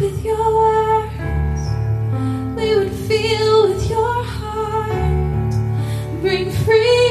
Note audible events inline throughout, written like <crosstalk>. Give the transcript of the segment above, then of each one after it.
with your words. We would feel with your heart. Bring freedom.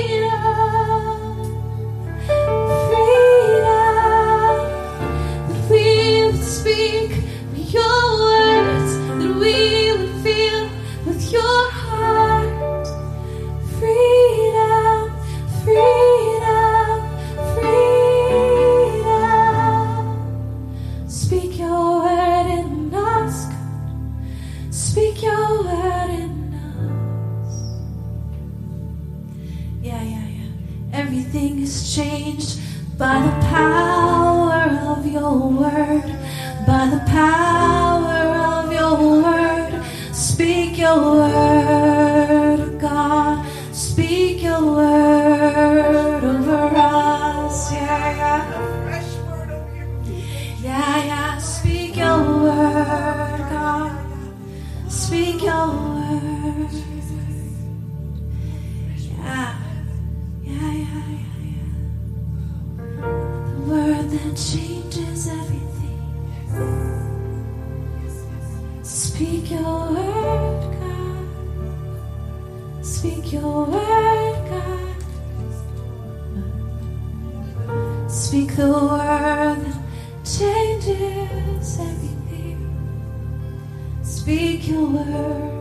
Changes everything. Speak your word, God. Speak your word, God. Speak the word that changes everything. Speak your word,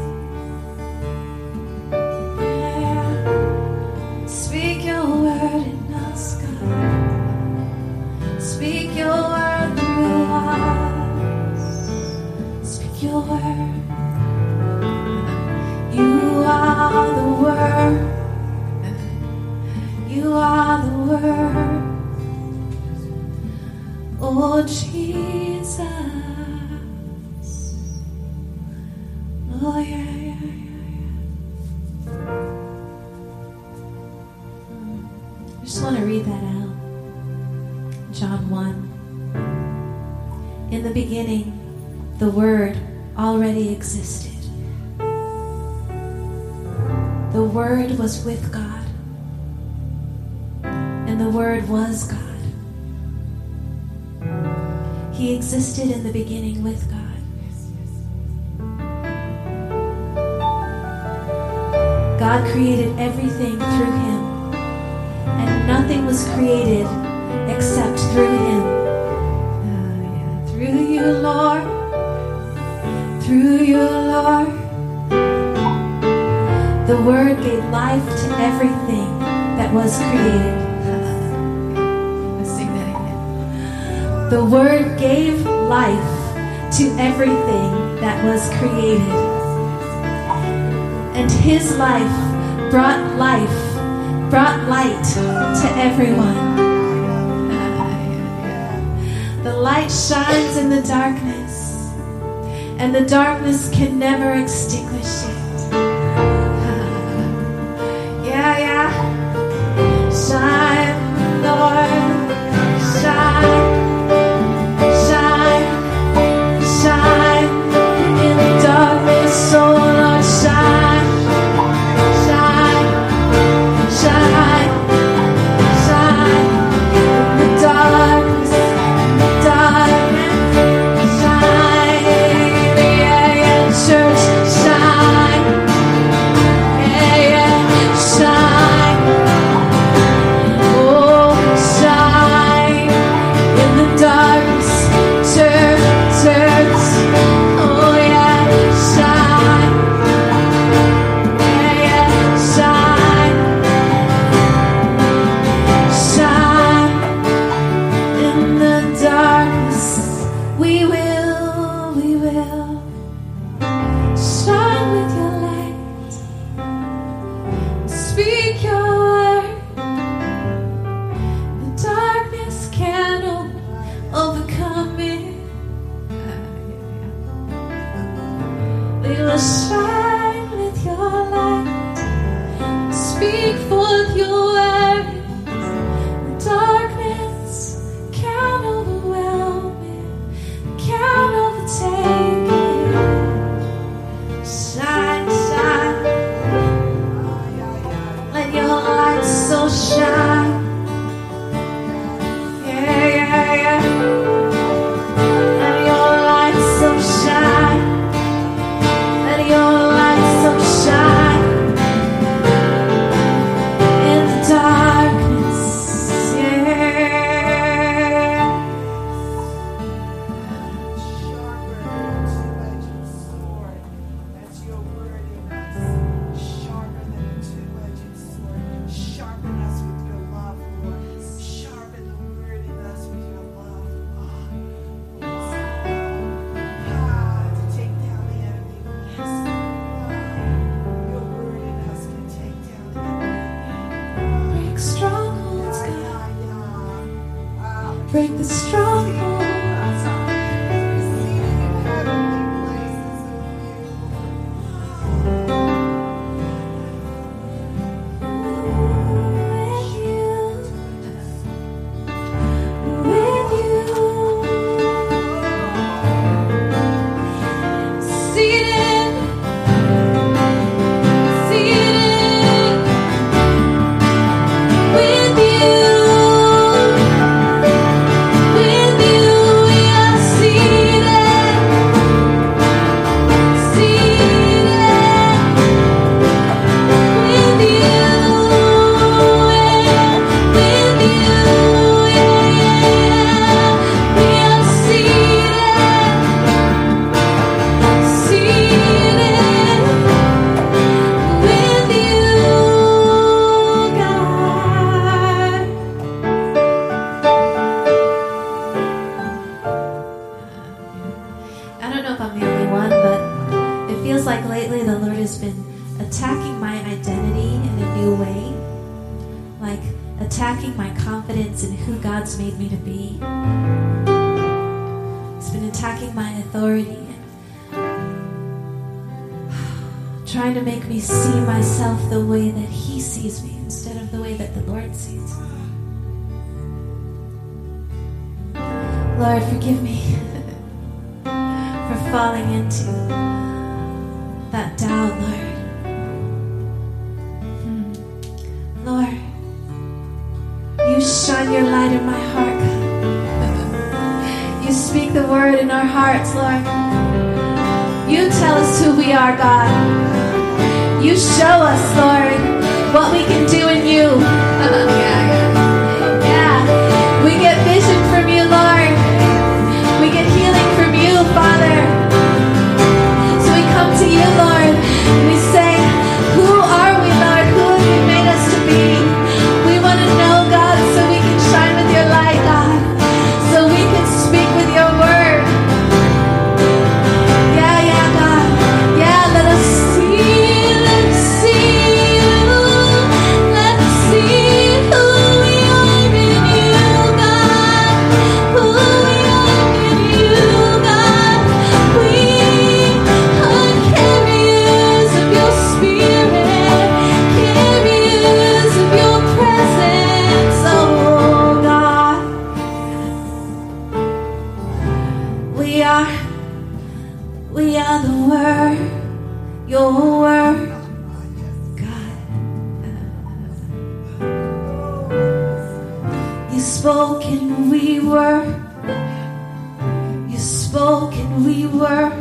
Oh Jesus. Oh yeah, yeah, yeah. I just want to read that out. John 1. In the beginning, the Word already existed. The Word was with God, and the Word was God. He existed in the beginning with God. God created everything through him, and nothing was created except through him. Ah, yeah. Through you, Lord. Through you, Lord. The Word gave life to everything that was created. The Word gave life to everything that was created. And His life brought life, brought light to everyone. <laughs> The light shines in the darkness, and the darkness can never extinguish it. we will. break the stronghold. see myself the way that He sees me instead of the way that the Lord sees me. Lord, forgive me <laughs> for falling into that doubt, Lord. Hmm. Lord, you shine your light in my heart, you speak the word in our hearts, Lord. You tell us who we are, God. You show us, Lord, what we can spoke and we were. You spoke and we were.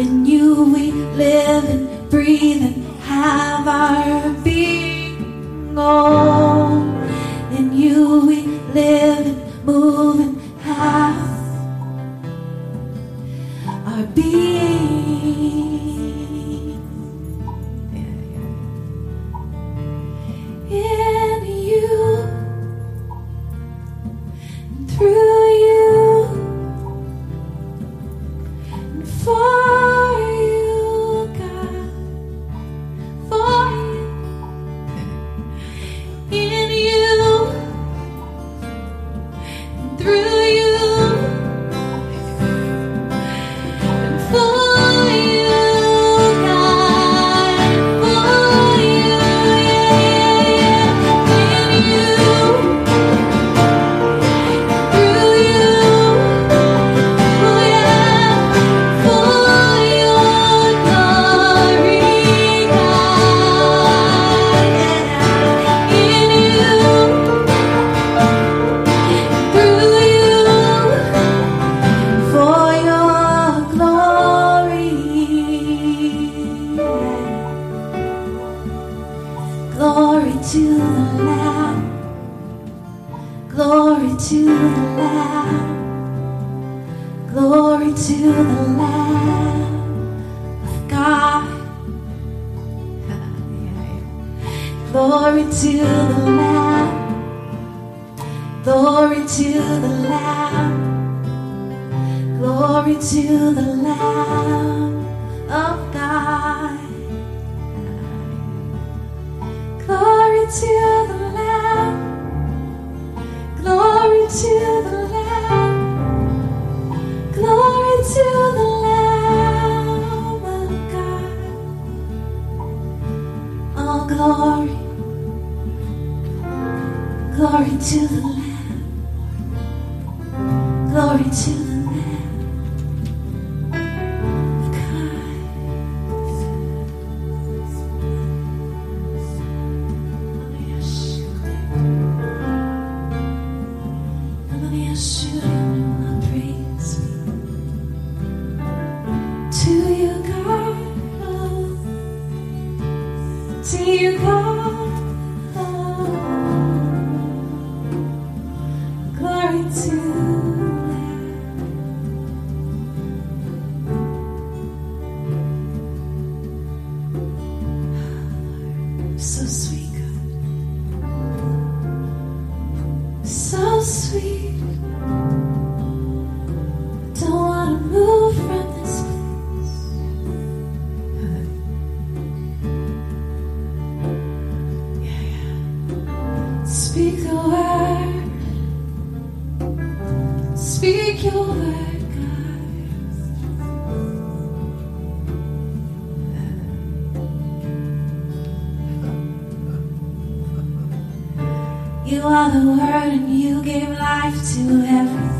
In you we live and breathe and have our being. Oh, in you we live. Glory to the Lamb of God. Glory to the Lamb. Glory to the Lamb. Glory to the Lamb of God. All glory. Glory to the Lamb. Glory to Speak your word, God. You are the word, and you gave life to everything.